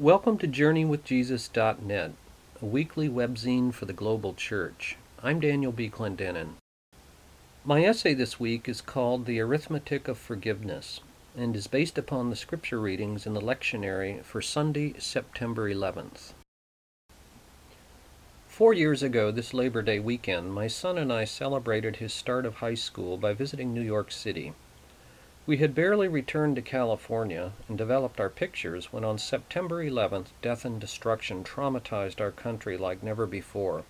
Welcome to JourneyWithJesus.net, a weekly webzine for the global church. I'm Daniel B. Clendenin. My essay this week is called The Arithmetic of Forgiveness and is based upon the scripture readings in the lectionary for Sunday, September 11th. Four years ago, this Labor Day weekend, my son and I celebrated his start of high school by visiting New York City. We had barely returned to California and developed our pictures when on September 11th, death and destruction traumatized our country like never before.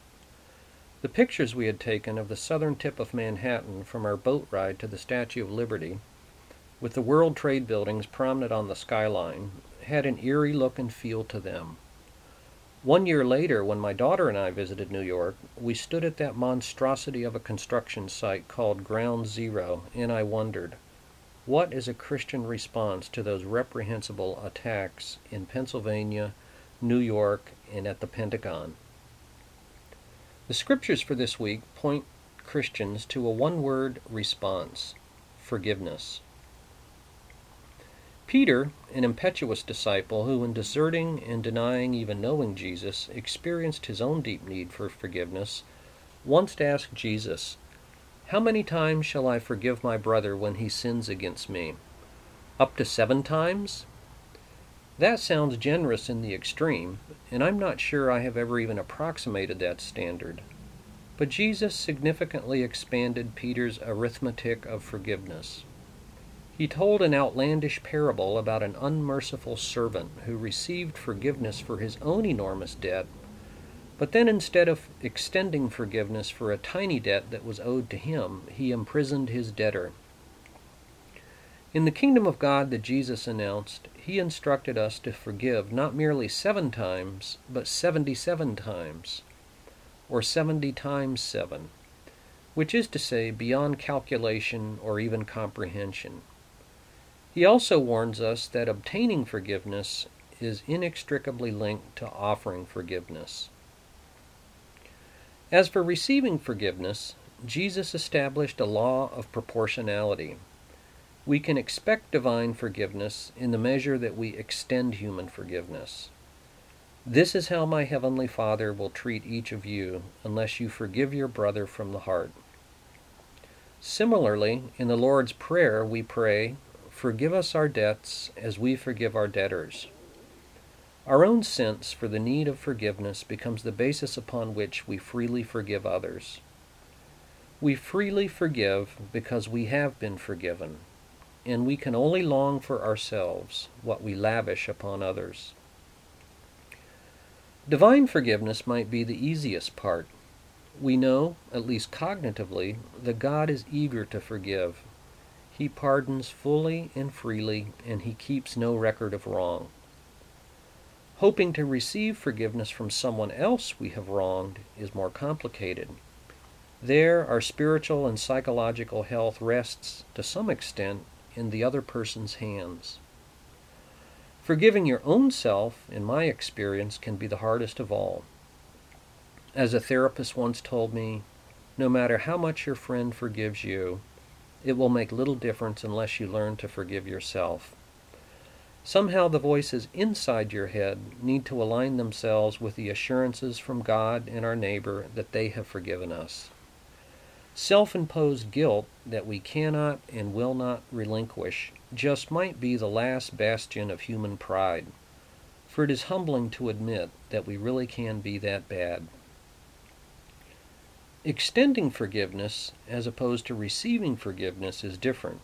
The pictures we had taken of the southern tip of Manhattan from our boat ride to the Statue of Liberty, with the World Trade buildings prominent on the skyline, had an eerie look and feel to them. One year later, when my daughter and I visited New York, we stood at that monstrosity of a construction site called Ground Zero, and I wondered, what is a Christian response to those reprehensible attacks in Pennsylvania, New York, and at the Pentagon? The scriptures for this week point Christians to a one word response forgiveness. Peter, an impetuous disciple who, in deserting and denying even knowing Jesus, experienced his own deep need for forgiveness, once asked Jesus, How many times shall I forgive my brother when he sins against me? Up to seven times? That sounds generous in the extreme, and I'm not sure I have ever even approximated that standard. But Jesus significantly expanded Peter's arithmetic of forgiveness. He told an outlandish parable about an unmerciful servant who received forgiveness for his own enormous debt, but then instead of extending forgiveness for a tiny debt that was owed to him, he imprisoned his debtor. In the kingdom of God that Jesus announced, he instructed us to forgive not merely seven times, but seventy seven times, or seventy times seven, which is to say, beyond calculation or even comprehension. He also warns us that obtaining forgiveness is inextricably linked to offering forgiveness. As for receiving forgiveness, Jesus established a law of proportionality. We can expect divine forgiveness in the measure that we extend human forgiveness. This is how my heavenly Father will treat each of you unless you forgive your brother from the heart. Similarly, in the Lord's Prayer, we pray, Forgive us our debts as we forgive our debtors. Our own sense for the need of forgiveness becomes the basis upon which we freely forgive others. We freely forgive because we have been forgiven, and we can only long for ourselves what we lavish upon others. Divine forgiveness might be the easiest part. We know, at least cognitively, that God is eager to forgive he pardons fully and freely, and he keeps no record of wrong. Hoping to receive forgiveness from someone else we have wronged is more complicated. There, our spiritual and psychological health rests, to some extent, in the other person's hands. Forgiving your own self, in my experience, can be the hardest of all. As a therapist once told me, no matter how much your friend forgives you, it will make little difference unless you learn to forgive yourself. Somehow the voices inside your head need to align themselves with the assurances from God and our neighbor that they have forgiven us. Self imposed guilt that we cannot and will not relinquish just might be the last bastion of human pride, for it is humbling to admit that we really can be that bad. Extending forgiveness as opposed to receiving forgiveness is different.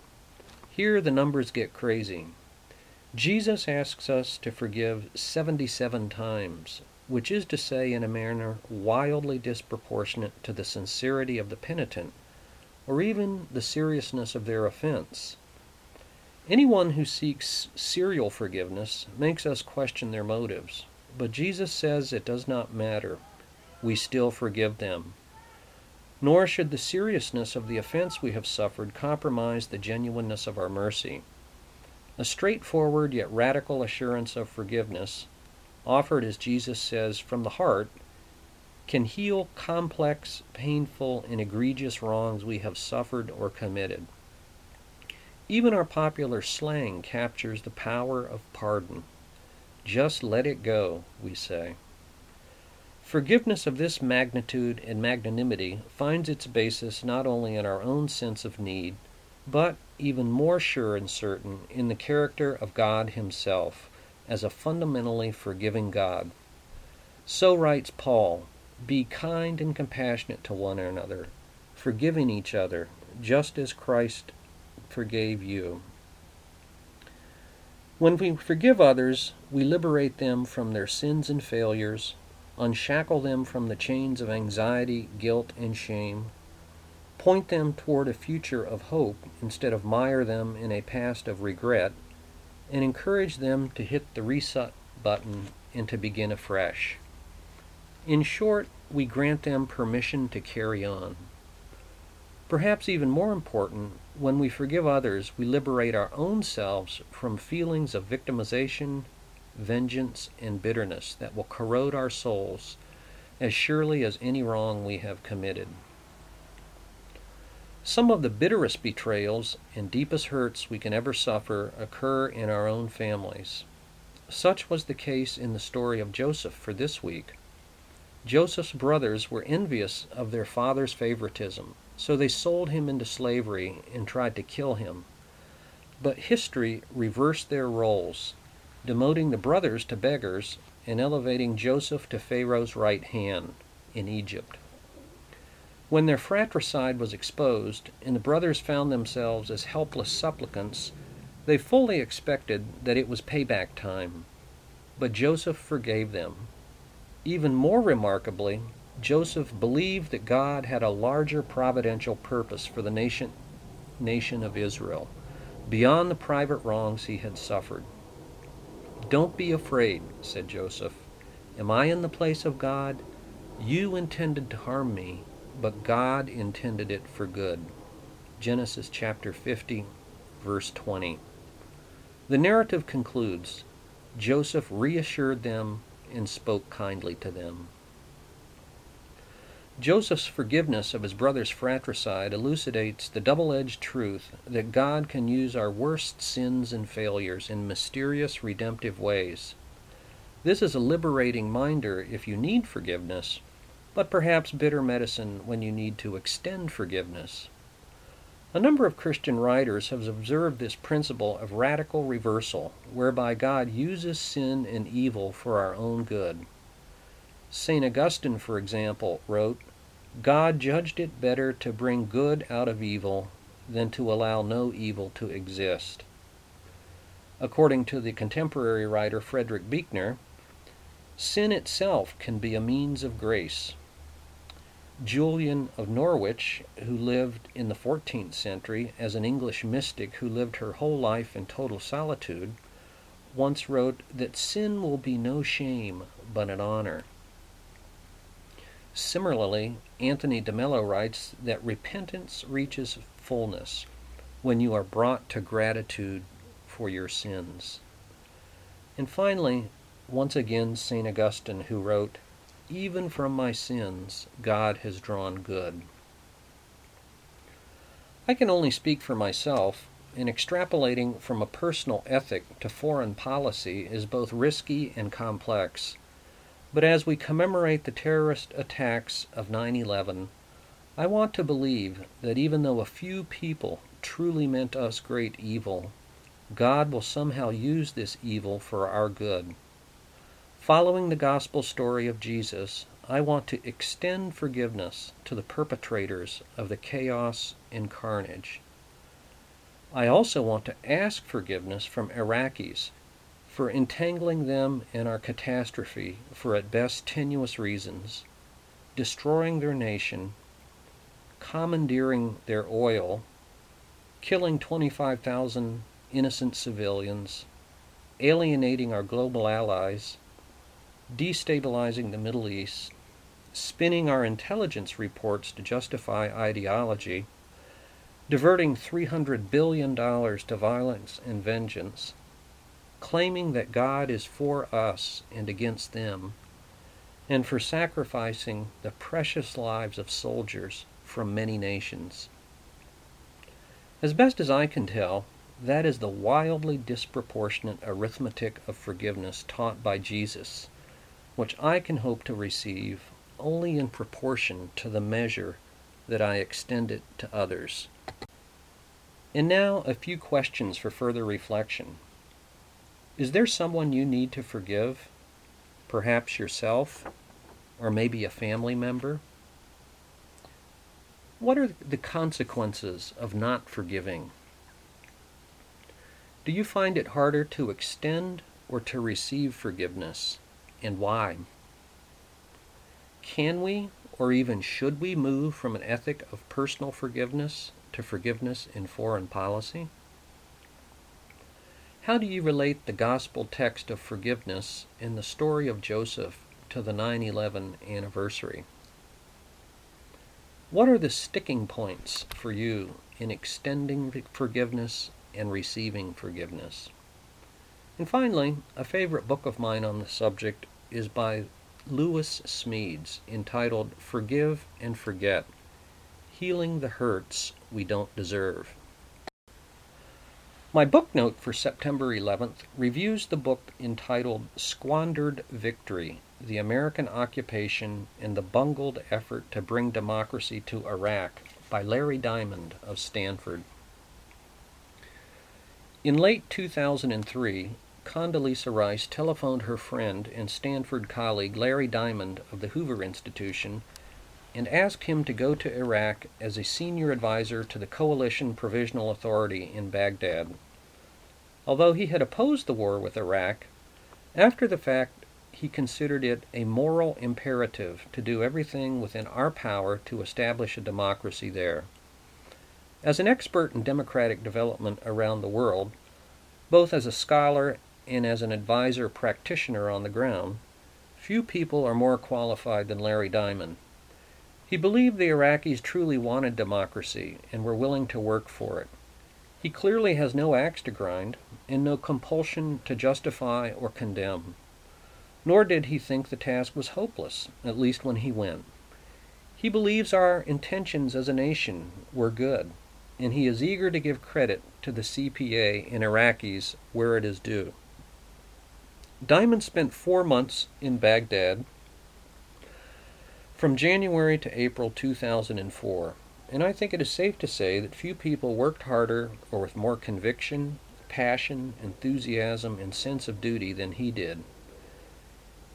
Here the numbers get crazy. Jesus asks us to forgive 77 times, which is to say, in a manner wildly disproportionate to the sincerity of the penitent, or even the seriousness of their offense. Anyone who seeks serial forgiveness makes us question their motives, but Jesus says it does not matter. We still forgive them nor should the seriousness of the offense we have suffered compromise the genuineness of our mercy. A straightforward yet radical assurance of forgiveness, offered as Jesus says from the heart, can heal complex, painful, and egregious wrongs we have suffered or committed. Even our popular slang captures the power of pardon. Just let it go, we say. Forgiveness of this magnitude and magnanimity finds its basis not only in our own sense of need, but, even more sure and certain, in the character of God Himself as a fundamentally forgiving God. So writes Paul Be kind and compassionate to one another, forgiving each other, just as Christ forgave you. When we forgive others, we liberate them from their sins and failures, unshackle them from the chains of anxiety, guilt, and shame, point them toward a future of hope instead of mire them in a past of regret, and encourage them to hit the reset button and to begin afresh. In short, we grant them permission to carry on. Perhaps even more important, when we forgive others, we liberate our own selves from feelings of victimization, vengeance, and bitterness that will corrode our souls as surely as any wrong we have committed. Some of the bitterest betrayals and deepest hurts we can ever suffer occur in our own families. Such was the case in the story of Joseph for this week. Joseph's brothers were envious of their father's favoritism so they sold him into slavery and tried to kill him. But history reversed their roles, demoting the brothers to beggars and elevating Joseph to Pharaoh's right hand in Egypt. When their fratricide was exposed and the brothers found themselves as helpless supplicants, they fully expected that it was payback time. But Joseph forgave them. Even more remarkably, Joseph believed that God had a larger providential purpose for the nation, nation of Israel, beyond the private wrongs he had suffered. Don't be afraid, said Joseph. Am I in the place of God? You intended to harm me, but God intended it for good. Genesis chapter 50, verse 20. The narrative concludes Joseph reassured them and spoke kindly to them. Joseph's forgiveness of his brother's fratricide elucidates the double edged truth that God can use our worst sins and failures in mysterious redemptive ways. This is a liberating minder if you need forgiveness, but perhaps bitter medicine when you need to extend forgiveness. A number of Christian writers have observed this principle of radical reversal, whereby God uses sin and evil for our own good. St. Augustine, for example, wrote, God judged it better to bring good out of evil than to allow no evil to exist. According to the contemporary writer Frederick Buechner, sin itself can be a means of grace. Julian of Norwich, who lived in the 14th century as an English mystic who lived her whole life in total solitude, once wrote that sin will be no shame but an honor. Similarly, Anthony de Mello writes that repentance reaches fullness when you are brought to gratitude for your sins. And finally, once again, St. Augustine, who wrote, Even from my sins, God has drawn good. I can only speak for myself, and extrapolating from a personal ethic to foreign policy is both risky and complex. But as we commemorate the terrorist attacks of 9 11, I want to believe that even though a few people truly meant us great evil, God will somehow use this evil for our good. Following the gospel story of Jesus, I want to extend forgiveness to the perpetrators of the chaos and carnage. I also want to ask forgiveness from Iraqis for entangling them in our catastrophe for at best tenuous reasons, destroying their nation, commandeering their oil, killing 25,000 innocent civilians, alienating our global allies, destabilizing the Middle East, spinning our intelligence reports to justify ideology, diverting $300 billion to violence and vengeance, claiming that God is for us and against them, and for sacrificing the precious lives of soldiers from many nations. As best as I can tell, that is the wildly disproportionate arithmetic of forgiveness taught by Jesus, which I can hope to receive only in proportion to the measure that I extend it to others. And now a few questions for further reflection. Is there someone you need to forgive? Perhaps yourself, or maybe a family member? What are the consequences of not forgiving? Do you find it harder to extend or to receive forgiveness, and why? Can we, or even should we, move from an ethic of personal forgiveness to forgiveness in foreign policy? How do you relate the gospel text of forgiveness in the story of Joseph to the 9 11 anniversary? What are the sticking points for you in extending forgiveness and receiving forgiveness? And finally, a favorite book of mine on the subject is by Lewis Smedes entitled Forgive and Forget Healing the Hurts We Don't Deserve. My book note for September 11th reviews the book entitled Squandered Victory The American Occupation and the Bungled Effort to Bring Democracy to Iraq by Larry Diamond of Stanford. In late 2003, Condoleezza Rice telephoned her friend and Stanford colleague Larry Diamond of the Hoover Institution and asked him to go to Iraq as a senior advisor to the Coalition Provisional Authority in Baghdad. Although he had opposed the war with Iraq, after the fact he considered it a moral imperative to do everything within our power to establish a democracy there. As an expert in democratic development around the world, both as a scholar and as an advisor practitioner on the ground, few people are more qualified than Larry Diamond. He believed the Iraqis truly wanted democracy and were willing to work for it. He clearly has no axe to grind and no compulsion to justify or condemn. Nor did he think the task was hopeless, at least when he went. He believes our intentions as a nation were good, and he is eager to give credit to the CPA and Iraqis where it is due. Diamond spent four months in Baghdad from January to April 2004, and I think it is safe to say that few people worked harder or with more conviction, passion, enthusiasm, and sense of duty than he did.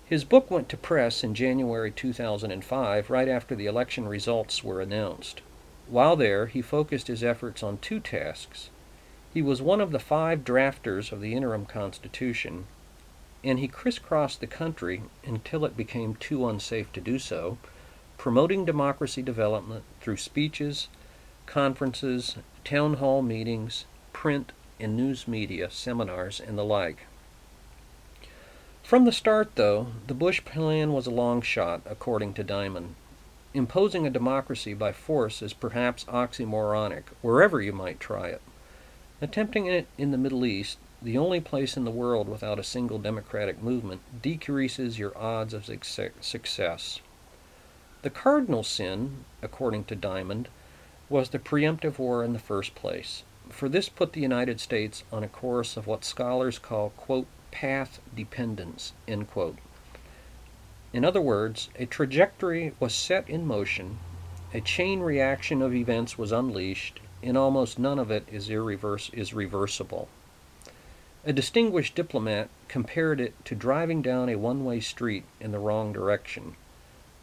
His book went to press in January 2005, right after the election results were announced. While there, he focused his efforts on two tasks. He was one of the five drafters of the interim constitution, and he crisscrossed the country until it became too unsafe to do so, promoting democracy development through speeches, conferences, town hall meetings, print and news media, seminars, and the like. From the start, though, the Bush plan was a long shot, according to Diamond. Imposing a democracy by force is perhaps oxymoronic, wherever you might try it. Attempting it in the Middle East the only place in the world without a single democratic movement decreases your odds of success. The cardinal sin, according to Diamond, was the preemptive war in the first place, for this put the United States on a course of what scholars call, quote, path dependence, end quote. In other words, a trajectory was set in motion, a chain reaction of events was unleashed, and almost none of it is, irreverse, is reversible. A distinguished diplomat compared it to driving down a one way street in the wrong direction.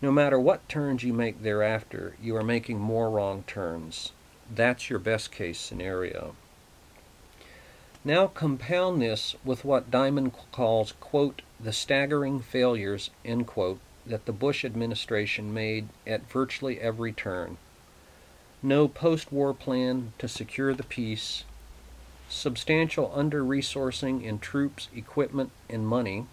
No matter what turns you make thereafter, you are making more wrong turns. That's your best case scenario. Now compound this with what Diamond calls, quote, the staggering failures, end quote, that the Bush administration made at virtually every turn. No post war plan to secure the peace, substantial under resourcing in troops, equipment, and money,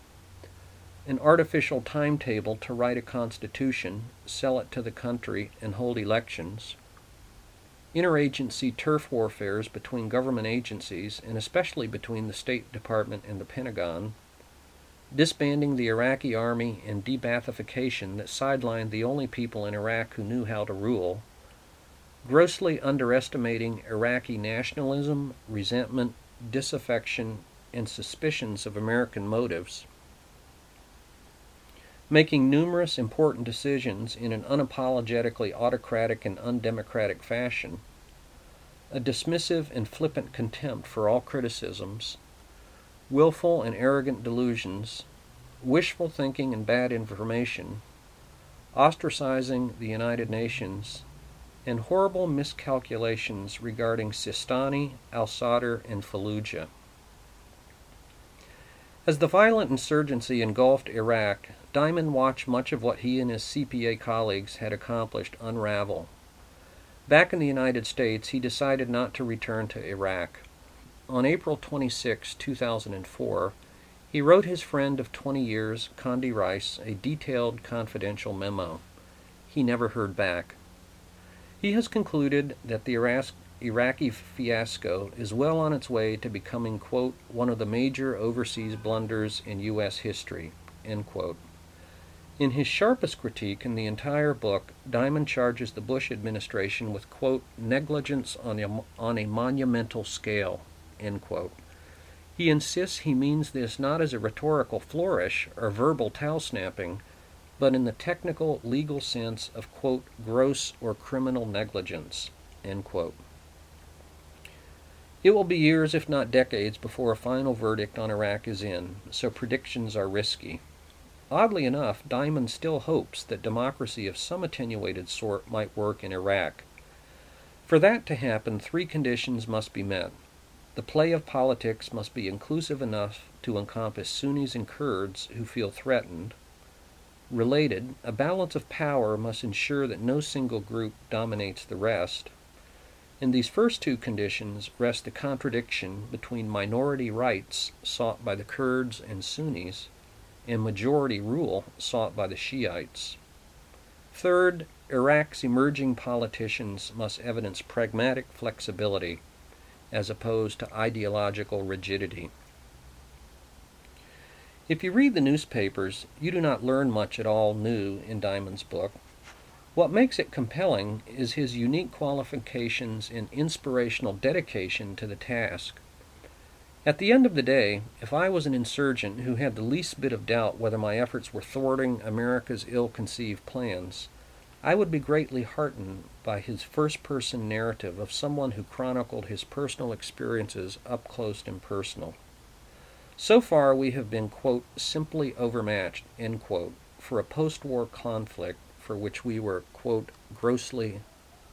an artificial timetable to write a constitution, sell it to the country, and hold elections, interagency turf warfares between government agencies, and especially between the State Department and the Pentagon, disbanding the Iraqi army and de-Baathification that sidelined the only people in Iraq who knew how to rule, grossly underestimating Iraqi nationalism, resentment, disaffection, and suspicions of American motives, making numerous important decisions in an unapologetically autocratic and undemocratic fashion, a dismissive and flippant contempt for all criticisms, willful and arrogant delusions, wishful thinking and bad information, ostracizing the United Nations, and horrible miscalculations regarding Sistani, al Sadr, and Fallujah. As the violent insurgency engulfed Iraq, Diamond watched much of what he and his CPA colleagues had accomplished unravel. Back in the United States, he decided not to return to Iraq. On April 26, 2004, he wrote his friend of 20 years, Condi Rice, a detailed confidential memo. He never heard back. He has concluded that the Iraqi fiasco is well on its way to becoming, quote, one of the major overseas blunders in U.S. history, end quote. In his sharpest critique in the entire book, Diamond charges the Bush administration with, quote, negligence on a, on a monumental scale, end quote. He insists he means this not as a rhetorical flourish or verbal towel snapping, but in the technical legal sense of, quote, gross or criminal negligence, end quote. It will be years, if not decades, before a final verdict on Iraq is in, so predictions are risky. Oddly enough, Diamond still hopes that democracy of some attenuated sort might work in Iraq. For that to happen, three conditions must be met. The play of politics must be inclusive enough to encompass Sunnis and Kurds who feel threatened. Related, a balance of power must ensure that no single group dominates the rest. In these first two conditions rest the contradiction between minority rights sought by the Kurds and Sunnis and majority rule sought by the Shiites. Third, Iraq's emerging politicians must evidence pragmatic flexibility as opposed to ideological rigidity. If you read the newspapers, you do not learn much at all new in Diamond's book. What makes it compelling is his unique qualifications and inspirational dedication to the task. At the end of the day, if I was an insurgent who had the least bit of doubt whether my efforts were thwarting America's ill conceived plans, I would be greatly heartened by his first person narrative of someone who chronicled his personal experiences up close and personal. So far, we have been, quote, simply overmatched, end quote, for a post war conflict for which we were, quote, grossly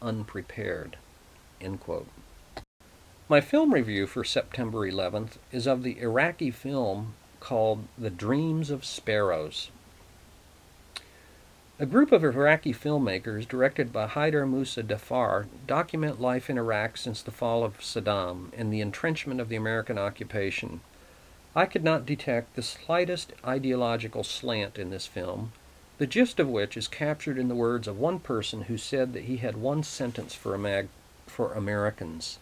unprepared, end quote. My film review for September 11th is of the Iraqi film called The Dreams of Sparrows. A group of Iraqi filmmakers, directed by Haider Musa Dafar, document life in Iraq since the fall of Saddam and the entrenchment of the American occupation. I could not detect the slightest ideological slant in this film, the gist of which is captured in the words of one person who said that he had one sentence for, Amag- for Americans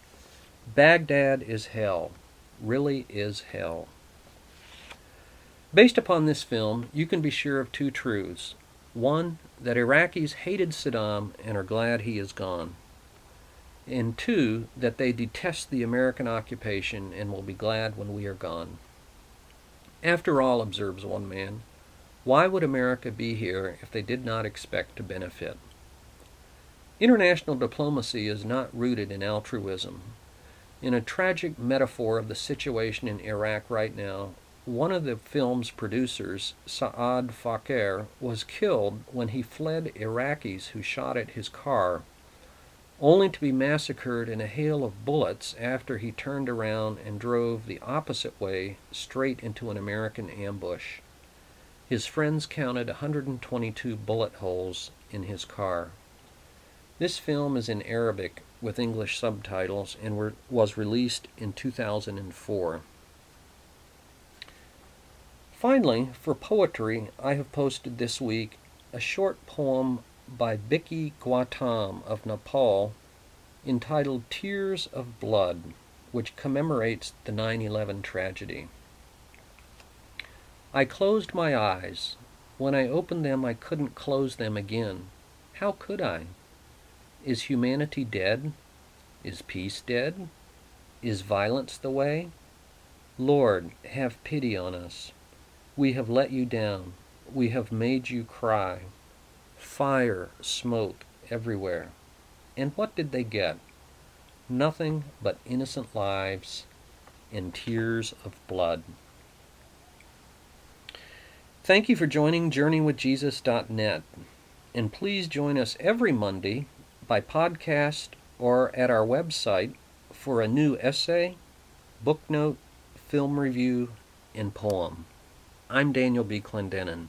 Baghdad is hell, really is hell. Based upon this film, you can be sure of two truths. One, that Iraqis hated Saddam and are glad he is gone. And two, that they detest the American occupation and will be glad when we are gone. After all, observes one man, why would America be here if they did not expect to benefit? International diplomacy is not rooted in altruism. In a tragic metaphor of the situation in Iraq right now, one of the film's producers, Saad Fakhar, was killed when he fled Iraqis who shot at his car, only to be massacred in a hail of bullets after he turned around and drove the opposite way straight into an American ambush. His friends counted 122 bullet holes in his car. This film is in Arabic with English subtitles and were, was released in 2004. Finally, for poetry, I have posted this week a short poem by Biki Gautam of Nepal entitled Tears of Blood, which commemorates the 9 11 tragedy. I closed my eyes. When I opened them, I couldn't close them again. How could I? Is humanity dead? Is peace dead? Is violence the way? Lord, have pity on us. We have let you down. We have made you cry. Fire smoke everywhere. And what did they get? Nothing but innocent lives and tears of blood. Thank you for joining JourneyWithJesus.net. And please join us every Monday by podcast or at our website for a new essay, book note, film review, and poem. I'm Daniel B. Clendenin.